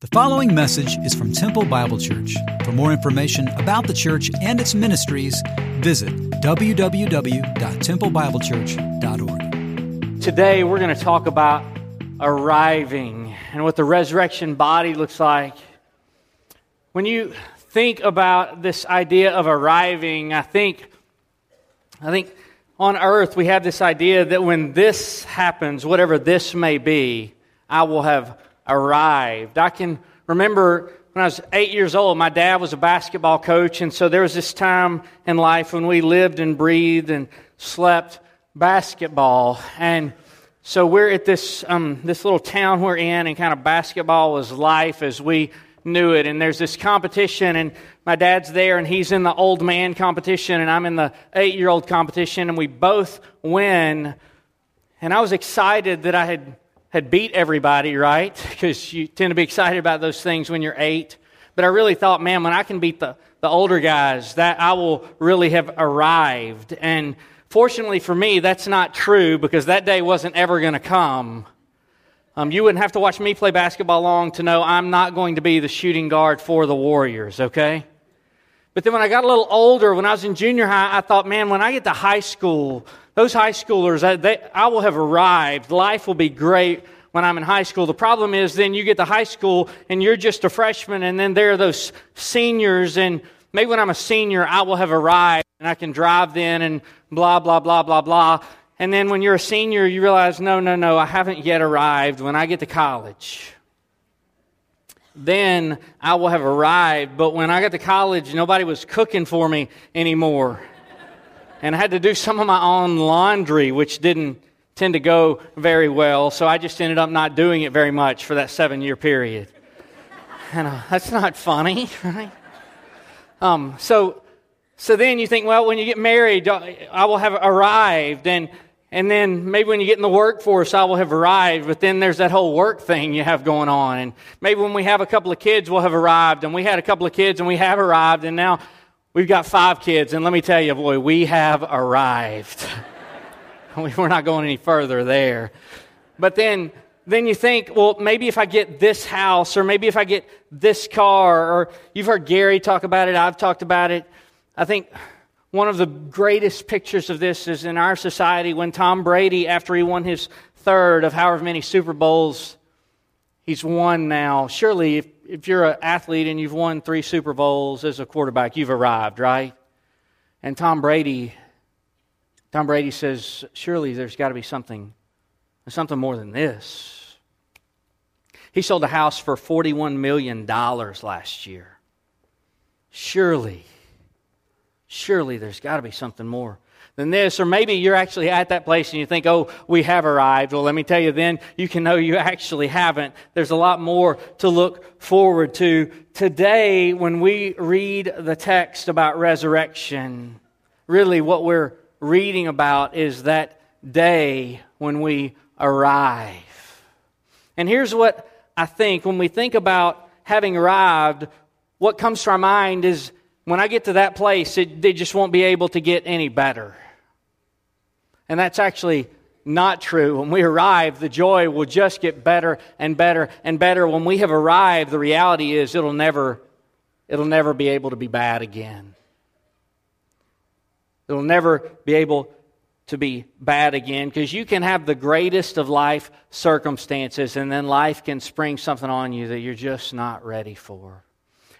The following message is from Temple Bible Church. For more information about the church and its ministries, visit www.templebiblechurch.org. Today, we're going to talk about arriving and what the resurrection body looks like. When you think about this idea of arriving, I think, I think on earth we have this idea that when this happens, whatever this may be, I will have arrived. I can remember when I was eight years old, my dad was a basketball coach, and so there was this time in life when we lived and breathed and slept basketball. And so we're at this, um, this little town we're in, and kind of basketball was life as we knew it. And there's this competition, and my dad's there, and he's in the old man competition, and I'm in the eight year old competition, and we both win. And I was excited that I had had beat everybody, right? Because you tend to be excited about those things when you're eight. But I really thought, man, when I can beat the, the older guys, that I will really have arrived. And fortunately for me, that's not true because that day wasn't ever going to come. Um, you wouldn't have to watch me play basketball long to know I'm not going to be the shooting guard for the Warriors, okay? But then when I got a little older, when I was in junior high, I thought, man, when I get to high school, those high schoolers, I, they, I will have arrived. Life will be great when I'm in high school. The problem is then you get to high school and you're just a freshman, and then there are those seniors, and maybe when I'm a senior, I will have arrived and I can drive then and blah, blah, blah, blah, blah. And then when you're a senior, you realize, no, no, no, I haven't yet arrived when I get to college. Then I will have arrived. But when I got to college, nobody was cooking for me anymore and I had to do some of my own laundry, which didn't tend to go very well. So I just ended up not doing it very much for that seven year period. And uh, that's not funny, right? Um, so, so then you think, well, when you get married, uh, I will have arrived. And, and then maybe when you get in the workforce, I will have arrived. But then there's that whole work thing you have going on. And maybe when we have a couple of kids, we'll have arrived. And we had a couple of kids and we have arrived. And now We've got five kids, and let me tell you, boy, we have arrived. We're not going any further there. But then, then you think, well, maybe if I get this house, or maybe if I get this car, or you've heard Gary talk about it, I've talked about it. I think one of the greatest pictures of this is in our society when Tom Brady, after he won his third of however many Super Bowls he's won now, surely if if you're an athlete and you've won three Super Bowls as a quarterback, you've arrived, right? And Tom Brady, Tom Brady says, surely there's got to be something, something more than this. He sold a house for $41 million last year. Surely, surely there's got to be something more than this. Or maybe you're actually at that place and you think, oh, we have arrived. Well, let me tell you, then you can know you actually haven't. There's a lot more to look forward to. Today, when we read the text about resurrection, really what we're reading about is that day when we arrive. And here's what I think when we think about having arrived, what comes to our mind is when I get to that place, it, they just won't be able to get any better. And that's actually not true. When we arrive, the joy will just get better and better and better. When we have arrived, the reality is it'll never, it'll never be able to be bad again. It'll never be able to be bad again because you can have the greatest of life circumstances and then life can spring something on you that you're just not ready for.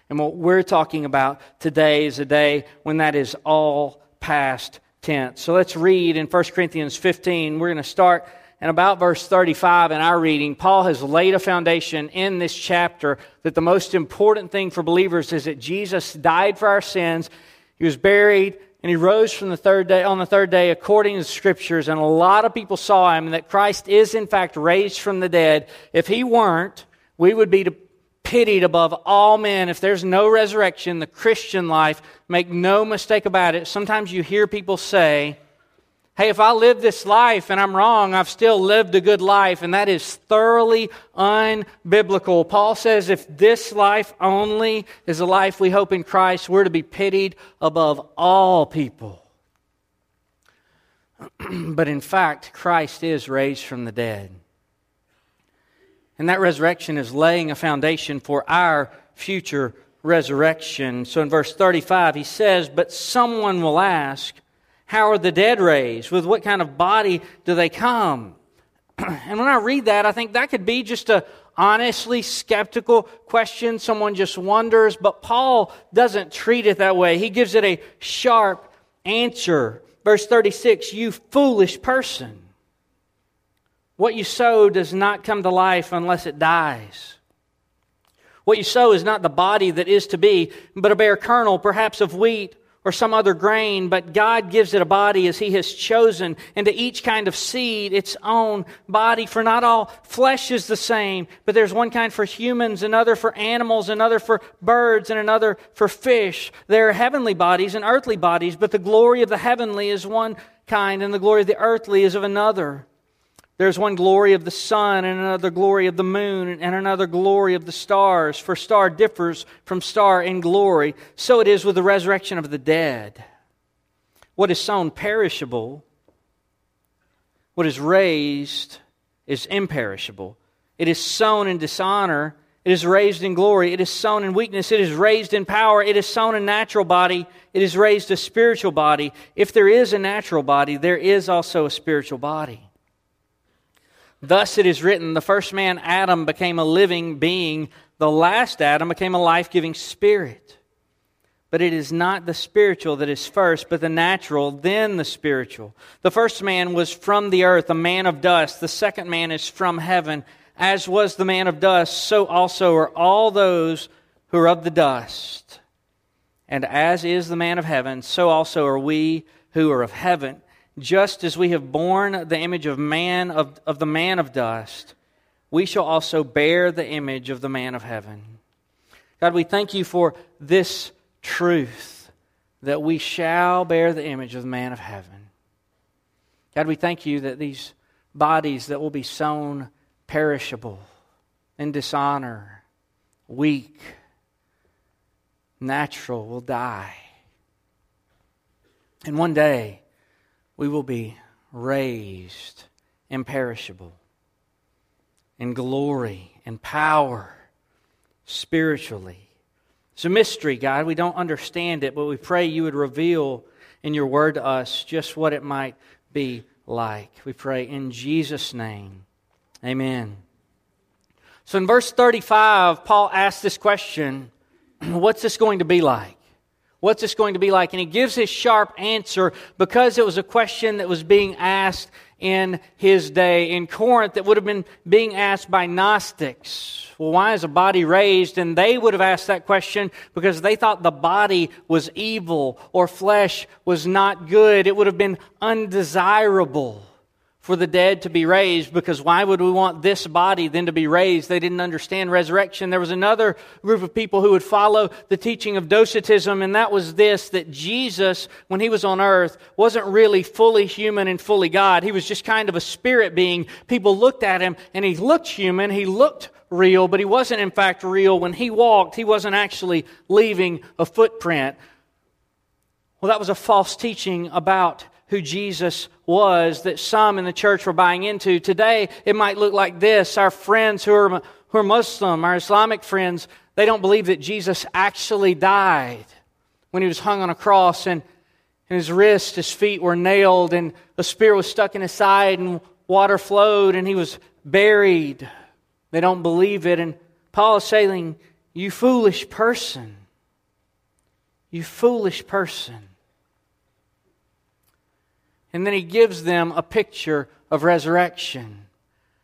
And what we're talking about today is a day when that is all past tense. So let's read in 1 Corinthians 15. We're going to start in about verse 35 in our reading. Paul has laid a foundation in this chapter that the most important thing for believers is that Jesus died for our sins. He was buried and he rose from the third day on the third day according to the scriptures and a lot of people saw him and that Christ is in fact raised from the dead. If he weren't, we would be pitied above all men. If there's no resurrection, the Christian life, make no mistake about it. Sometimes you hear people say, Hey, if I live this life and I'm wrong, I've still lived a good life, and that is thoroughly unbiblical. Paul says if this life only is the life we hope in Christ, we're to be pitied above all people. but in fact, Christ is raised from the dead. And that resurrection is laying a foundation for our future resurrection. So in verse 35, he says, But someone will ask, How are the dead raised? With what kind of body do they come? and when I read that, I think that could be just a honestly skeptical question. Someone just wonders, but Paul doesn't treat it that way. He gives it a sharp answer. Verse 36 You foolish person. What you sow does not come to life unless it dies. What you sow is not the body that is to be, but a bare kernel, perhaps of wheat or some other grain, but God gives it a body as He has chosen, and to each kind of seed its own body. For not all flesh is the same, but there's one kind for humans, another for animals, another for birds, and another for fish. There are heavenly bodies and earthly bodies, but the glory of the heavenly is one kind, and the glory of the earthly is of another. There's one glory of the sun, and another glory of the moon, and another glory of the stars. For star differs from star in glory. So it is with the resurrection of the dead. What is sown perishable, what is raised is imperishable. It is sown in dishonor, it is raised in glory. It is sown in weakness, it is raised in power. It is sown a natural body, it is raised a spiritual body. If there is a natural body, there is also a spiritual body. Thus it is written the first man, Adam, became a living being, the last Adam became a life giving spirit. But it is not the spiritual that is first, but the natural, then the spiritual. The first man was from the earth, a man of dust. The second man is from heaven. As was the man of dust, so also are all those who are of the dust. And as is the man of heaven, so also are we who are of heaven just as we have borne the image of man of, of the man of dust, we shall also bear the image of the man of heaven. God, we thank you for this truth that we shall bear the image of the man of heaven. God, we thank you that these bodies that will be sown perishable, in dishonor, weak, natural, will die. And one day, we will be raised imperishable in glory and power spiritually. It's a mystery, God. We don't understand it, but we pray you would reveal in your word to us just what it might be like. We pray in Jesus' name. Amen. So in verse 35, Paul asks this question What's this going to be like? What's this going to be like? And he gives his sharp answer because it was a question that was being asked in his day. In Corinth, that would have been being asked by Gnostics. Well, why is a body raised? And they would have asked that question because they thought the body was evil or flesh was not good. It would have been undesirable for the dead to be raised because why would we want this body then to be raised? They didn't understand resurrection. There was another group of people who would follow the teaching of Docetism, and that was this that Jesus, when he was on earth, wasn't really fully human and fully God. He was just kind of a spirit being. People looked at him, and he looked human, he looked real, but he wasn't in fact real. When he walked, he wasn't actually leaving a footprint. Well, that was a false teaching about who Jesus was that some in the church were buying into. Today, it might look like this. Our friends who are, who are Muslim, our Islamic friends, they don't believe that Jesus actually died when he was hung on a cross and, and his wrists, his feet were nailed, and a spear was stuck in his side, and water flowed, and he was buried. They don't believe it. And Paul is saying, You foolish person. You foolish person. And then he gives them a picture of resurrection.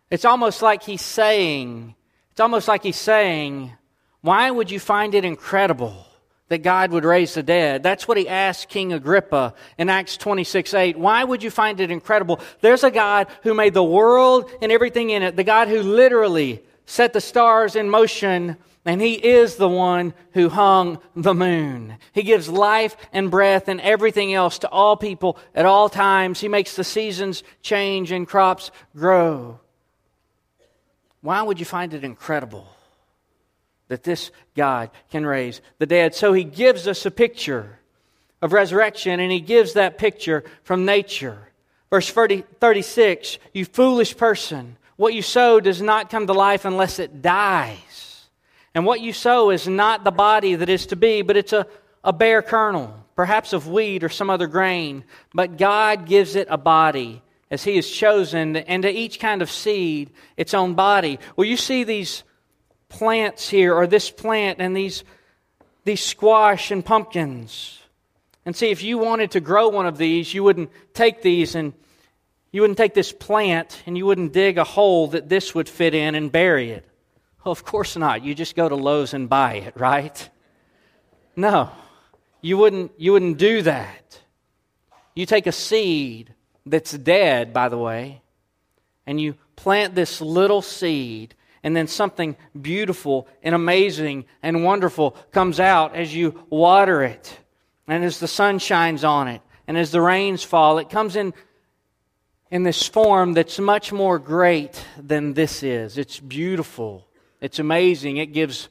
It's almost like he's saying, it's almost like he's saying, why would you find it incredible that God would raise the dead? That's what he asked King Agrippa in Acts 26 8. Why would you find it incredible? There's a God who made the world and everything in it, the God who literally set the stars in motion and He is the one who hung the moon. He gives life and breath and everything else to all people at all times. He makes the seasons change and crops grow. Why would you find it incredible that this God can raise the dead? So He gives us a picture of resurrection, and He gives that picture from nature. Verse 30, 36 You foolish person. What you sow does not come to life unless it dies. And what you sow is not the body that is to be, but it's a, a bare kernel, perhaps of wheat or some other grain. But God gives it a body as He has chosen, and to each kind of seed its own body. Well, you see these plants here, or this plant, and these, these squash and pumpkins. And see, if you wanted to grow one of these, you wouldn't take these and you wouldn't take this plant and you wouldn't dig a hole that this would fit in and bury it. Well, of course not. You just go to Lowe's and buy it, right? No. You wouldn't you wouldn't do that. You take a seed that's dead, by the way, and you plant this little seed and then something beautiful and amazing and wonderful comes out as you water it and as the sun shines on it and as the rains fall. It comes in in this form that's much more great than this is. It's beautiful, it's amazing. It gives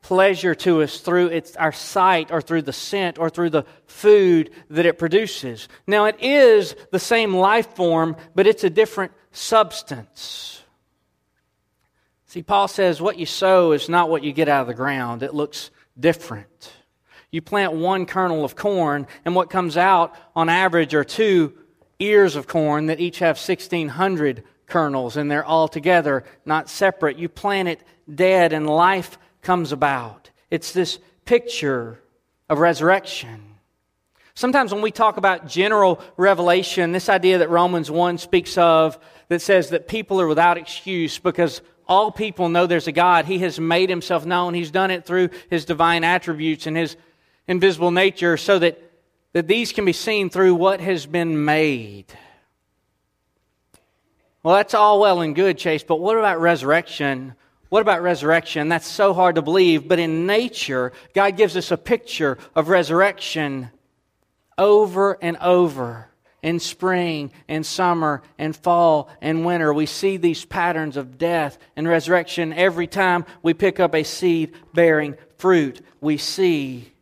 pleasure to us through its, our sight or through the scent or through the food that it produces. Now, it is the same life form, but it's a different substance. See, Paul says what you sow is not what you get out of the ground, it looks different. You plant one kernel of corn, and what comes out on average are two ears of corn that each have 1,600 kernels, and they're all together, not separate. You plant it dead, and life comes about. It's this picture of resurrection. Sometimes when we talk about general revelation, this idea that Romans 1 speaks of that says that people are without excuse because all people know there's a God. He has made himself known. He's done it through his divine attributes and his invisible nature so that that these can be seen through what has been made. Well, that's all well and good, Chase, but what about resurrection? What about resurrection? That's so hard to believe, but in nature, God gives us a picture of resurrection over and over. In spring and summer and fall and winter, we see these patterns of death and resurrection. Every time we pick up a seed bearing fruit, we see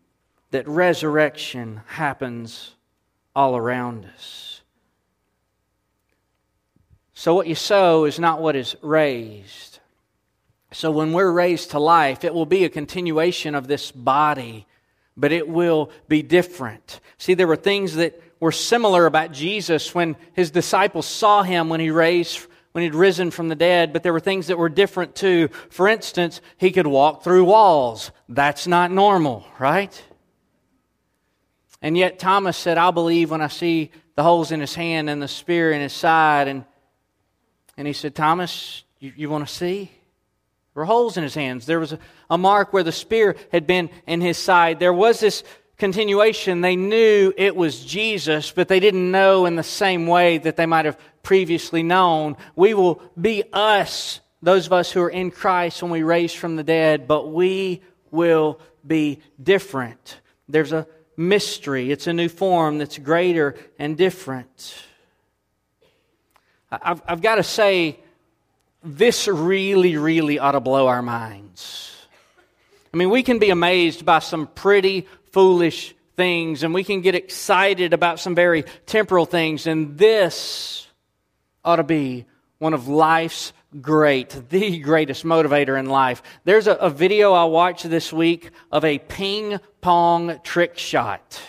that resurrection happens all around us. So, what you sow is not what is raised. So, when we're raised to life, it will be a continuation of this body, but it will be different. See, there were things that were similar about Jesus when his disciples saw him when he raised when he'd risen from the dead, but there were things that were different too. For instance, he could walk through walls. That's not normal, right? And yet Thomas said, I'll believe when I see the holes in his hand and the spear in his side. And, and he said, Thomas, you, you want to see? There were holes in his hands. There was a, a mark where the spear had been in his side. There was this continuation. They knew it was Jesus, but they didn't know in the same way that they might have previously known. We will be us, those of us who are in Christ when we raise from the dead, but we will be different. There's a mystery. It's a new form that's greater and different. I've, I've got to say, this really, really ought to blow our minds. I mean, we can be amazed by some pretty foolish things, and we can get excited about some very temporal things, and this ought to be one of life's great, the greatest motivator in life. There's a, a, video I watched this week of a ping pong trick shot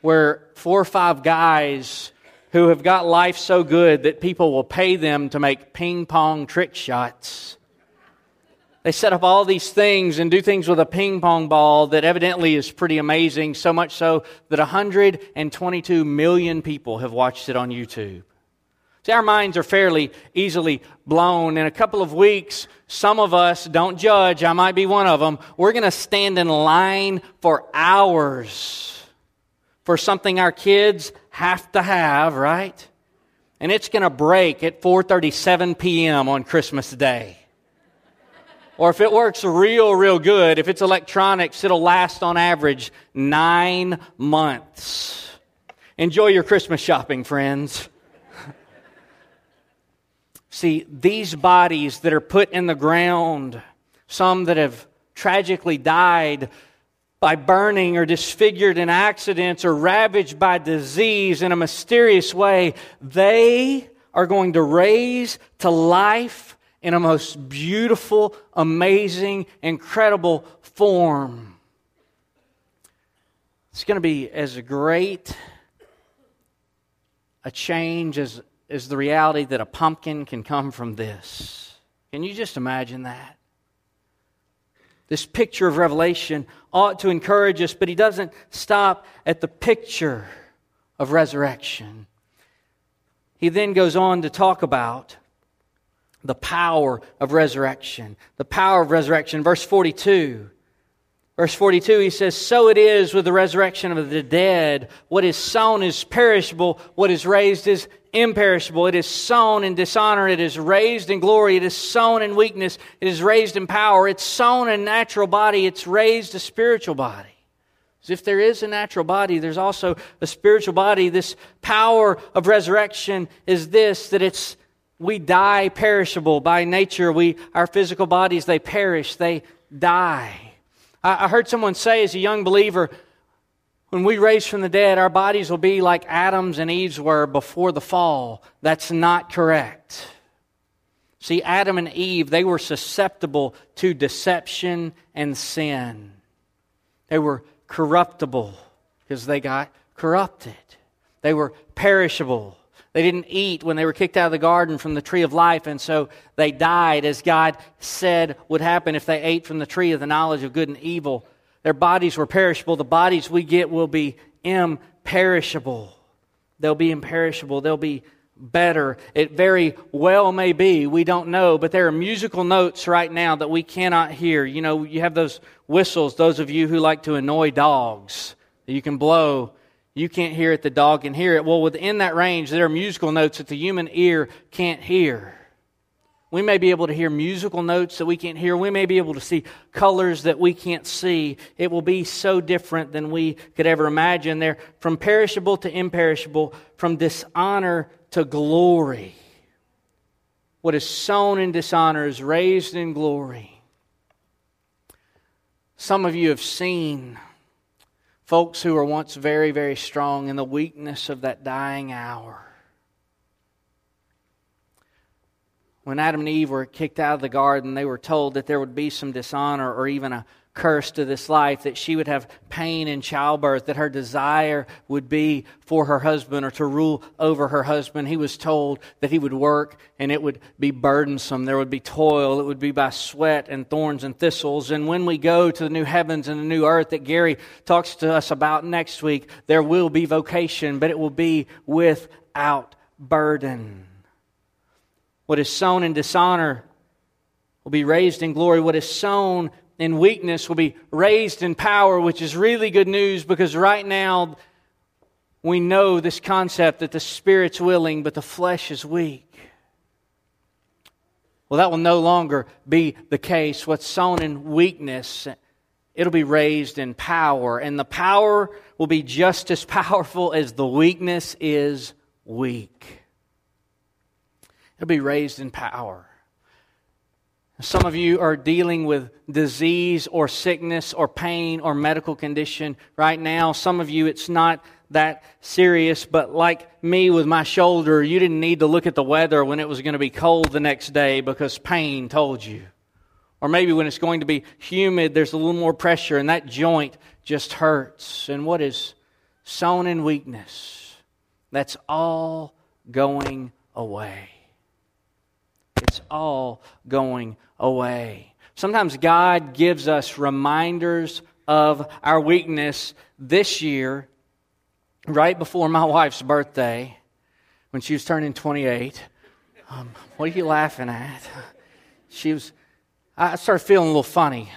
where four or five guys who have got life so good that people will pay them to make ping pong trick shots. They set up all these things and do things with a ping pong ball that evidently is pretty amazing, so much so that 122 million people have watched it on YouTube. See, our minds are fairly easily blown. In a couple of weeks, some of us, don't judge, I might be one of them, we're going to stand in line for hours for something our kids have to have, right? And it's going to break at 4:37 p.m. on Christmas Day. Or if it works real, real good, if it's electronics, it'll last on average nine months. Enjoy your Christmas shopping, friends. See, these bodies that are put in the ground, some that have tragically died by burning or disfigured in accidents or ravaged by disease in a mysterious way, they are going to raise to life in a most beautiful, amazing, incredible form. It's going to be as great a change as, as the reality that a pumpkin can come from this. Can you just imagine that? This picture of Revelation ought to encourage us, but he doesn't stop at the picture of resurrection. He then goes on to talk about the power of resurrection. The power of resurrection. Verse 42. Verse 42, he says, So it is with the resurrection of the dead. What is sown is perishable, what is raised is imperishable. It is sown in dishonor, it is raised in glory, it is sown in weakness, it is raised in power. It's sown a natural body, it's raised a spiritual body. As if there is a natural body, there's also a spiritual body. This power of resurrection is this that it's we die perishable by nature. We our physical bodies they perish, they die. I, heard someone say as a young believer, when we raise from the dead, our bodies will be like Adam's and Eve's were before the fall. That's not correct. See, Adam and Eve, they were susceptible to deception and sin. They were corruptible because they got corrupted. They were perishable they didn't eat when they were kicked out of the garden from the tree of life, and so they died as God said would happen if they ate from the tree of the knowledge of good and evil. Their bodies were perishable. The bodies we get will be imperishable. They'll be imperishable. They'll be better. It very well may be. We don't know. But there are musical notes right now that we cannot hear. You know, you have those whistles, those of you who like to annoy dogs, that you can blow you can't hear it, the dog can hear it. Well, within that range, there are musical notes that the human ear can't hear. We may be able to hear musical notes that we can't hear. We may be able to see colors that we can't see. It will be so different than we could ever imagine. They're from perishable to imperishable, from dishonor to glory. What is sown in dishonor is raised in glory. Some of you have seen Folks who were once very, very strong in the weakness of that dying hour. When Adam and Eve were kicked out of the garden, they were told that there would be some dishonor or even a curse to this life, that she would have pain in childbirth, that her desire would be for her husband or to rule over her husband. He was told that he would work and it would be burdensome. There would be toil. It would be by sweat and thorns and thistles. And when we go to the new heavens and the new earth that Gary talks to us about next week, there will be vocation, but it will be without burden. What is sown in dishonor will be raised in glory. What is sown in weakness will be raised in power, which is really good news because right now we know this concept that the spirit's willing, but the flesh is weak. Well, that will no longer be the case. What's sown in weakness, it'll be raised in power. And the power will be just as powerful as the weakness is weak. It'll be raised in power. Some of you are dealing with disease or sickness or pain or medical condition right now. Some of you, it's not that serious, but like me with my shoulder, you didn't need to look at the weather when it was going to be cold the next day because pain told you. Or maybe when it's going to be humid, there's a little more pressure and that joint just hurts. And what is sown in weakness, that's all going away. It's all going away. Sometimes God gives us reminders of our weakness this year, right before my wife's birthday, when she was turning 28. Um, what are you laughing at? She was, I started feeling a little funny.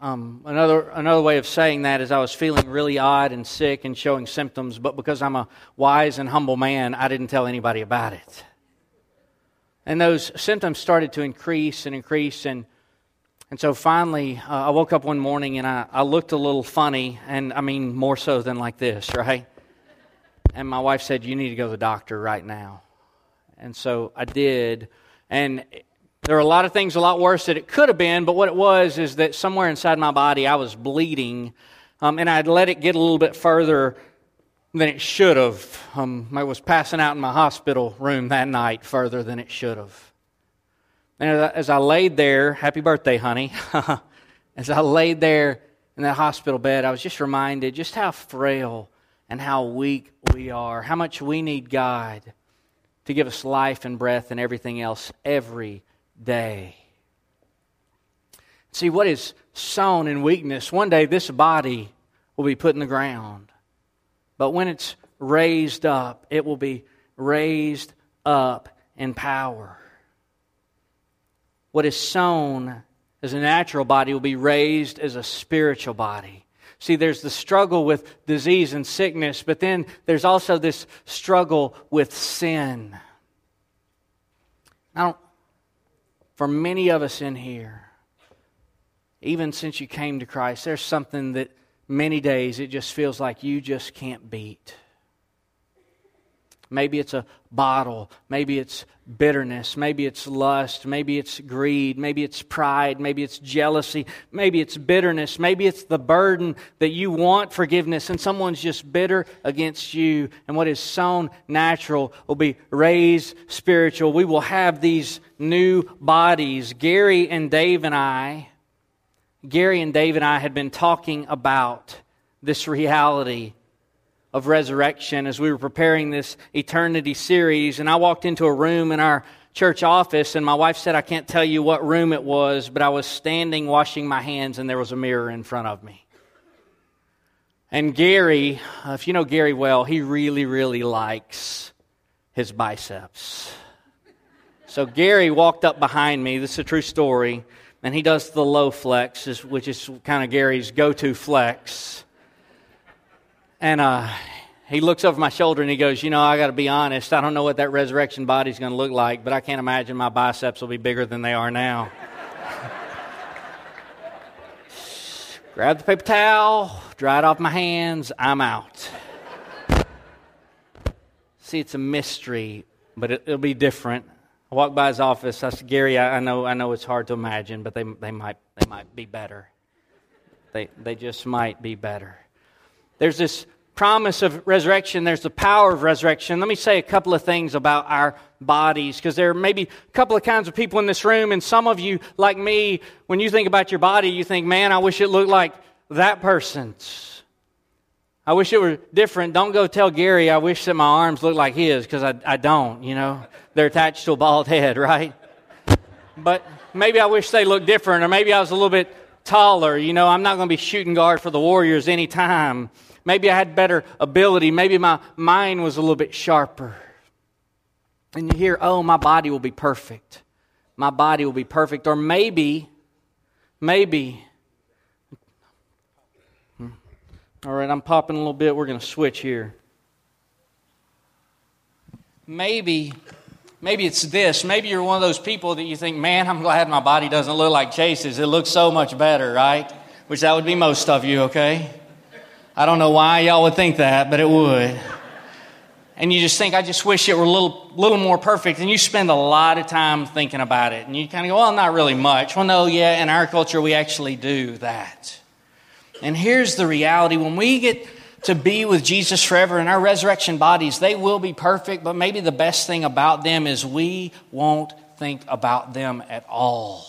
Um, another, another way of saying that is I was feeling really odd and sick and showing symptoms, but because I'm a wise and humble man, I didn't tell anybody about it. And those symptoms started to increase and increase. And, and so finally, uh, I woke up one morning and I, I looked a little funny. And I mean, more so than like this, right? And my wife said, You need to go to the doctor right now. And so I did. And there were a lot of things a lot worse that it could have been, but what it was is that somewhere inside my body I was bleeding. Um, and I'd let it get a little bit further than it should have. Um, I was passing out in my hospital room that night further than it should have. And as I laid there, happy birthday, honey. as I laid there in that hospital bed, I was just reminded just how frail and how weak we are, how much we need God to give us life and breath and everything else every day. See, what is sown in weakness, one day this body will be put in the ground. But when it's raised up, it will be raised up in power. What is sown as a natural body will be raised as a spiritual body. See, there's the struggle with disease and sickness, but then there's also this struggle with sin. Now, for many of us in here, even since you came to Christ, there's something that many days it just feels like you just can't beat. Maybe it's a bottle. Maybe it's bitterness. Maybe it's lust. Maybe it's greed. Maybe it's pride. Maybe it's jealousy. Maybe it's bitterness. Maybe it's the burden that you want forgiveness and someone's just bitter against you. And what is sown natural will be raised spiritual. We will have these new bodies. Gary and Dave and I, Gary and Dave and I had been talking about this reality of resurrection as we were preparing this eternity series. And I walked into a room in our church office, and my wife said, I can't tell you what room it was, but I was standing washing my hands, and there was a mirror in front of me. And Gary, uh, if you know Gary well, he really, really likes his biceps. So Gary walked up behind me. This is a true story. And he does the low flex, which is kind of Gary's go to flex. And uh, he looks over my shoulder and he goes, You know, I got to be honest. I don't know what that resurrection body's going to look like, but I can't imagine my biceps will be bigger than they are now. Grab the paper towel, dry it off my hands, I'm out. See, it's a mystery, but it, will be different. I walked by his office. I said, Gary, I, I, know, I know it's hard to imagine, but they, they, might, they might be better. They, they just might be better. There's this promise of resurrection, there's the power of resurrection. Let me say a couple of things about our bodies because there may be a couple of kinds of people in this room, and some of you, like me, when you think about your body, you think, man, I wish it looked like that person's. I wish it were different. Don't go tell Gary, I wish that my arms looked like his because I, I don't, you know. They're attached to a bald head, right? But maybe I wish they looked different, or maybe I was a little bit taller. You know, I'm not going to be shooting guard for the Warriors anytime. Maybe I had better ability. Maybe my mind was a little bit sharper. And you hear, oh, my body will be perfect. My body will be perfect. Or maybe, maybe, hmm. all right, I'm popping a little bit. We're going to switch here. Maybe, maybe it's this. Maybe you're one of those people that you think, man, I'm glad my body doesn't look like Chase's. It looks so much better, right? Which that would be most of you, okay? I don't know why y'all would think that, but it would. And you just think, I just wish it were a little, little more perfect. And you spend a lot of time thinking about it. And you kind of go, well, not really much. Well, no, yeah, in our culture, we actually do that. And here's the reality when we get to be with Jesus forever in our resurrection bodies, they will be perfect, but maybe the best thing about them is we won't think about them at all.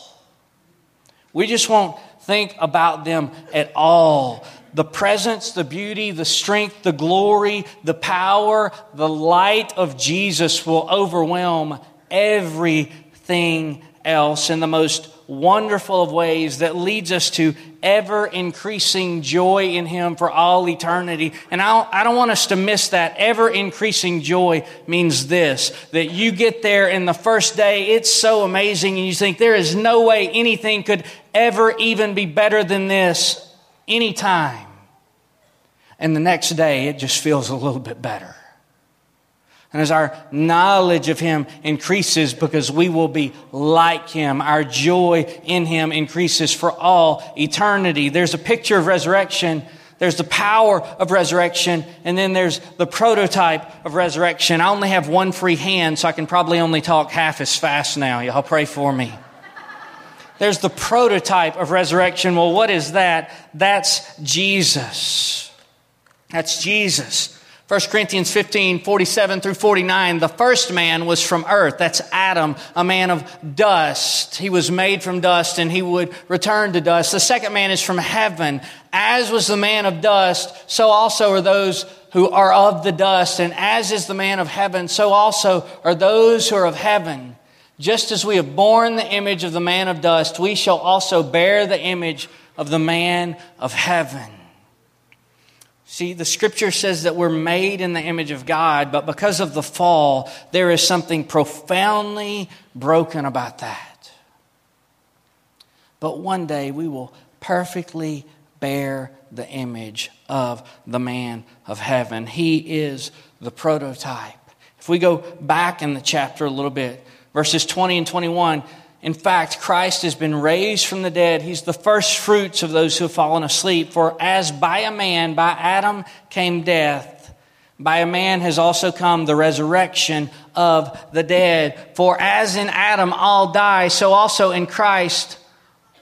We just won't think about them at all the presence, the beauty, the strength, the glory, the power, the light of Jesus will overwhelm everything else in the most wonderful of ways that leads us to ever increasing joy in Him for all eternity. And I, I don't want us to miss that. Ever increasing joy means this that you get there in the first day, it's so amazing, and you think there is no way anything could ever even be better than this anytime. And the next day, it just feels a little bit better. And as our knowledge of Him increases because we will be like Him, our joy in Him increases for all eternity. There's a picture of resurrection. There's the power of resurrection, and then there's the prototype of resurrection. I only have one free hand, so I can probably only talk half as fast now. Y'all pray for me. There's the prototype of resurrection. Well, what is that? That's Jesus. That's Jesus. 1 Corinthians 15, 47 through 49, the first man was from earth. That's Adam, a man of dust. He was made from dust and he would return to dust. The second man is from heaven. As was the man of dust, so also are those who are of the dust. And as is the man of heaven, so also are those who are of heaven. Just as we have borne the image of the man of dust, we shall also bear the image of the man of heaven. See, the scripture says that we're made in the image of God, but because of the fall, there is something profoundly broken about that. But one day we will perfectly bear the image of the man of heaven. He is the prototype. If we go back in the chapter a little bit, verses 20 and 21, in fact, Christ has been raised from the dead. He's the first fruits of those who have fallen asleep. For as by a man, by Adam came death, by a man has also come the resurrection of the dead. For as in Adam all die, so also in Christ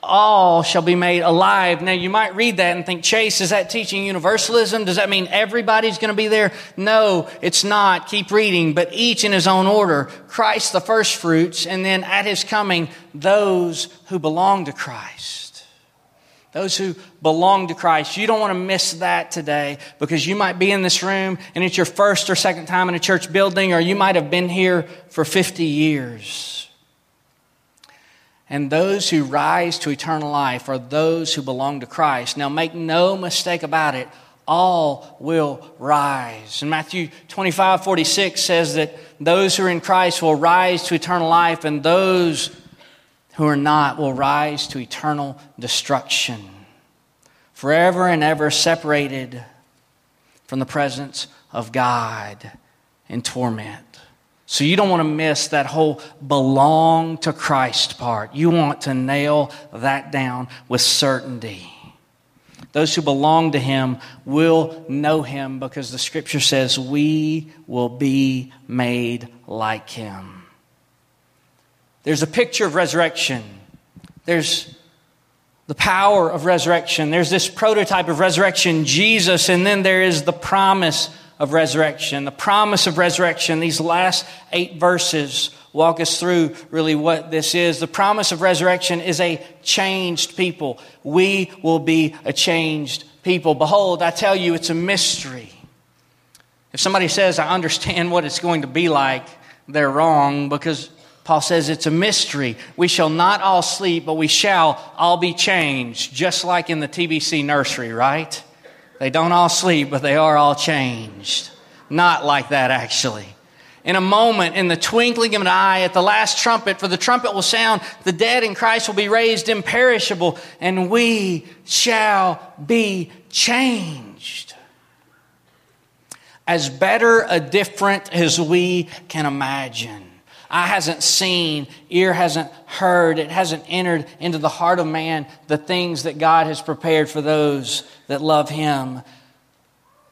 all shall be made alive. Now, you might read that and think, Chase, is that teaching universalism? Does that mean everybody's going to be there? No, it's not. Keep reading, but each in his own order. Christ, the first fruits, and then at his coming, those who belong to Christ. Those who belong to Christ. You don't want to miss that today because you might be in this room and it's your first or second time in a church building, or you might have been here for 50 years. And those who rise to eternal life are those who belong to Christ. Now, make no mistake about it, all will rise. And Matthew 25 46 says that those who are in Christ will rise to eternal life, and those who are not will rise to eternal destruction. Forever and ever separated from the presence of God in torment. So you don't want to miss that whole belong to Christ part. You want to nail that down with certainty. Those who belong to Him will know Him because the Scripture says we will be made like Him. There's a picture of resurrection. There's the power of resurrection. There's this prototype of resurrection, Jesus, and then there is the promise of resurrection. The promise of resurrection, these last eight verses walk us through really what this is. The promise of resurrection is a changed people. We will be a changed people. Behold, I tell you, it's a mystery. If somebody says, I understand what it's going to be like, they're wrong because Paul says it's a mystery. We shall not all sleep, but we shall all be changed, just like in the TBC nursery, right? They don't all sleep, but they are all changed. Not like that, actually. In a moment, in the twinkling of an eye, at the last trumpet, for the trumpet will sound, the dead in Christ will be raised imperishable, and we shall be changed. As better a different as we can imagine. Eye hasn't seen, ear hasn't heard, it hasn't entered into the heart of man the things that God has prepared for those that love Him.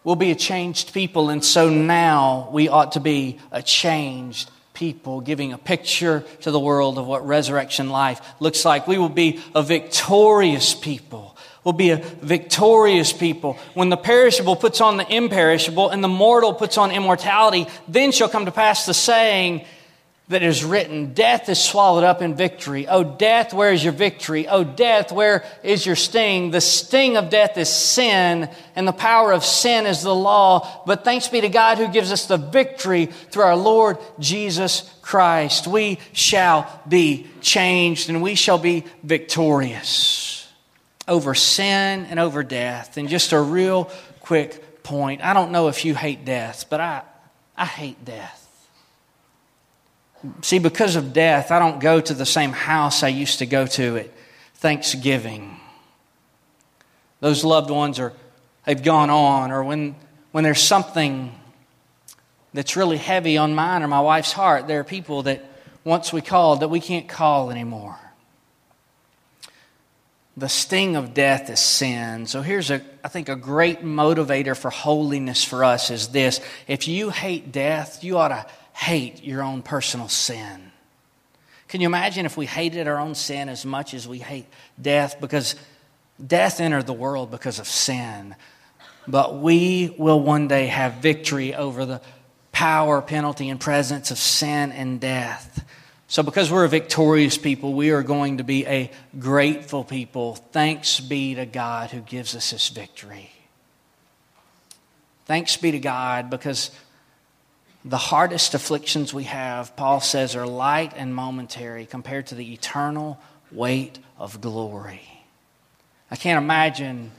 We'll be a changed people, and so now we ought to be a changed people, giving a picture to the world of what resurrection life looks like. We will be a victorious people. We'll be a victorious people. When the perishable puts on the imperishable and the mortal puts on immortality, then shall come to pass the saying, that is written, Death is swallowed up in victory. Oh, death, where is your victory? Oh, death, where is your sting? The sting of death is sin, and the power of sin is the law. But thanks be to God who gives us the victory through our Lord Jesus Christ. We shall be changed, and we shall be victorious over sin and over death. And just a real quick point I don't know if you hate death, but I, I hate death. See, because of death, I don't go to the same house I used to go to at Thanksgiving. Those loved ones are they've gone on, or when when there's something that's really heavy on mine or my wife's heart, there are people that once we called that we can't call anymore. The sting of death is sin. So here's a I think a great motivator for holiness for us is this. If you hate death, you ought to hate your own personal sin. Can you imagine if we hated our own sin as much as we hate death? Because death entered the world because of sin. but we will one day have victory over the power, penalty, and presence of sin and death. So, because we're a victorious people, we are going to be a grateful people. Thanks be to God who gives us this victory. Thanks be to God because the hardest afflictions we have, Paul says, are light and momentary compared to the eternal weight of glory. I can't imagine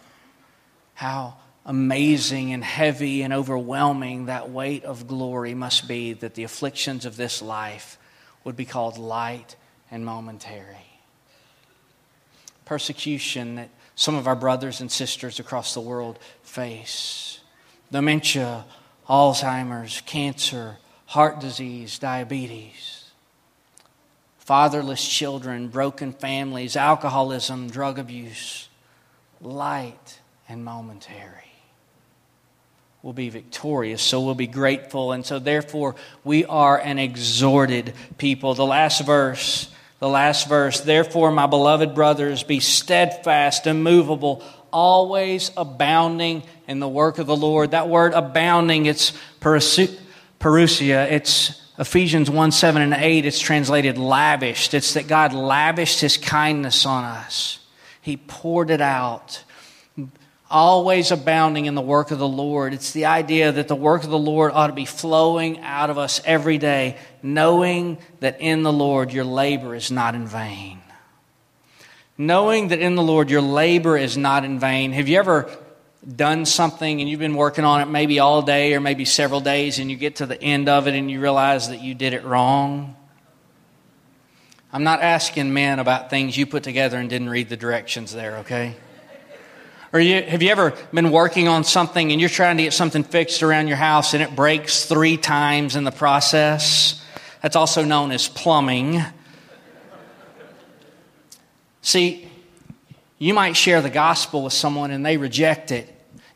how amazing and heavy and overwhelming that weight of glory must be that the afflictions of this life would be called light and momentary. Persecution that some of our brothers and sisters across the world face dementia, Alzheimer's, cancer, heart disease, diabetes, fatherless children, broken families, alcoholism, drug abuse, light and momentary. We'll be victorious, so we'll be grateful, and so therefore we are an exhorted people. The last verse, the last verse, therefore, my beloved brothers, be steadfast, immovable, always abounding in the work of the Lord. That word abounding, it's parousia, it's Ephesians 1 7 and 8, it's translated lavished. It's that God lavished his kindness on us, he poured it out always abounding in the work of the Lord. It's the idea that the work of the Lord ought to be flowing out of us every day, knowing that in the Lord your labor is not in vain. Knowing that in the Lord your labor is not in vain. Have you ever done something and you've been working on it maybe all day or maybe several days and you get to the end of it and you realize that you did it wrong? I'm not asking men about things you put together and didn't read the directions there, okay? Or you, have you ever been working on something and you're trying to get something fixed around your house and it breaks three times in the process? That's also known as plumbing. See, you might share the gospel with someone and they reject it.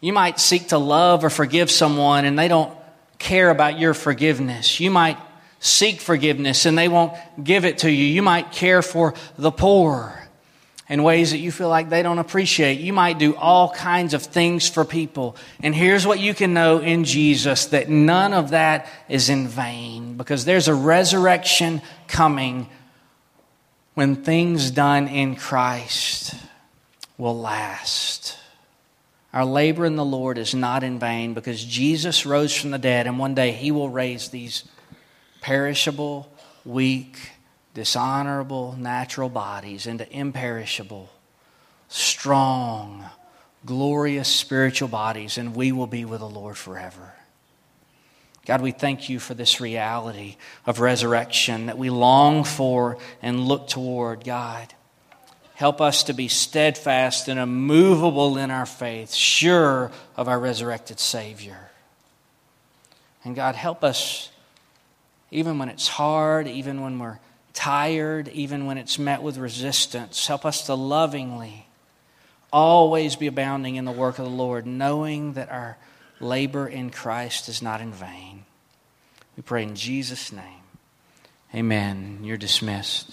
You might seek to love or forgive someone and they don't care about your forgiveness. You might seek forgiveness and they won't give it to you. You might care for the poor in ways that you feel like they don't appreciate. You might do all kinds of things for people. And here's what you can know in Jesus that none of that is in vain because there's a resurrection coming when things done in Christ will last. Our labor in the Lord is not in vain because Jesus rose from the dead, and one day he will raise these perishable, weak, dishonorable natural bodies into imperishable, strong, glorious spiritual bodies, and we will be with the Lord forever. God, we thank you for this reality of resurrection that we long for and look toward, God. Help us to be steadfast and immovable in our faith, sure of our resurrected Savior. And God, help us, even when it's hard, even when we're tired, even when it's met with resistance. Help us to lovingly always be abounding in the work of the Lord, knowing that our labor in Christ is not in vain. We pray in Jesus' name. Amen. You're dismissed.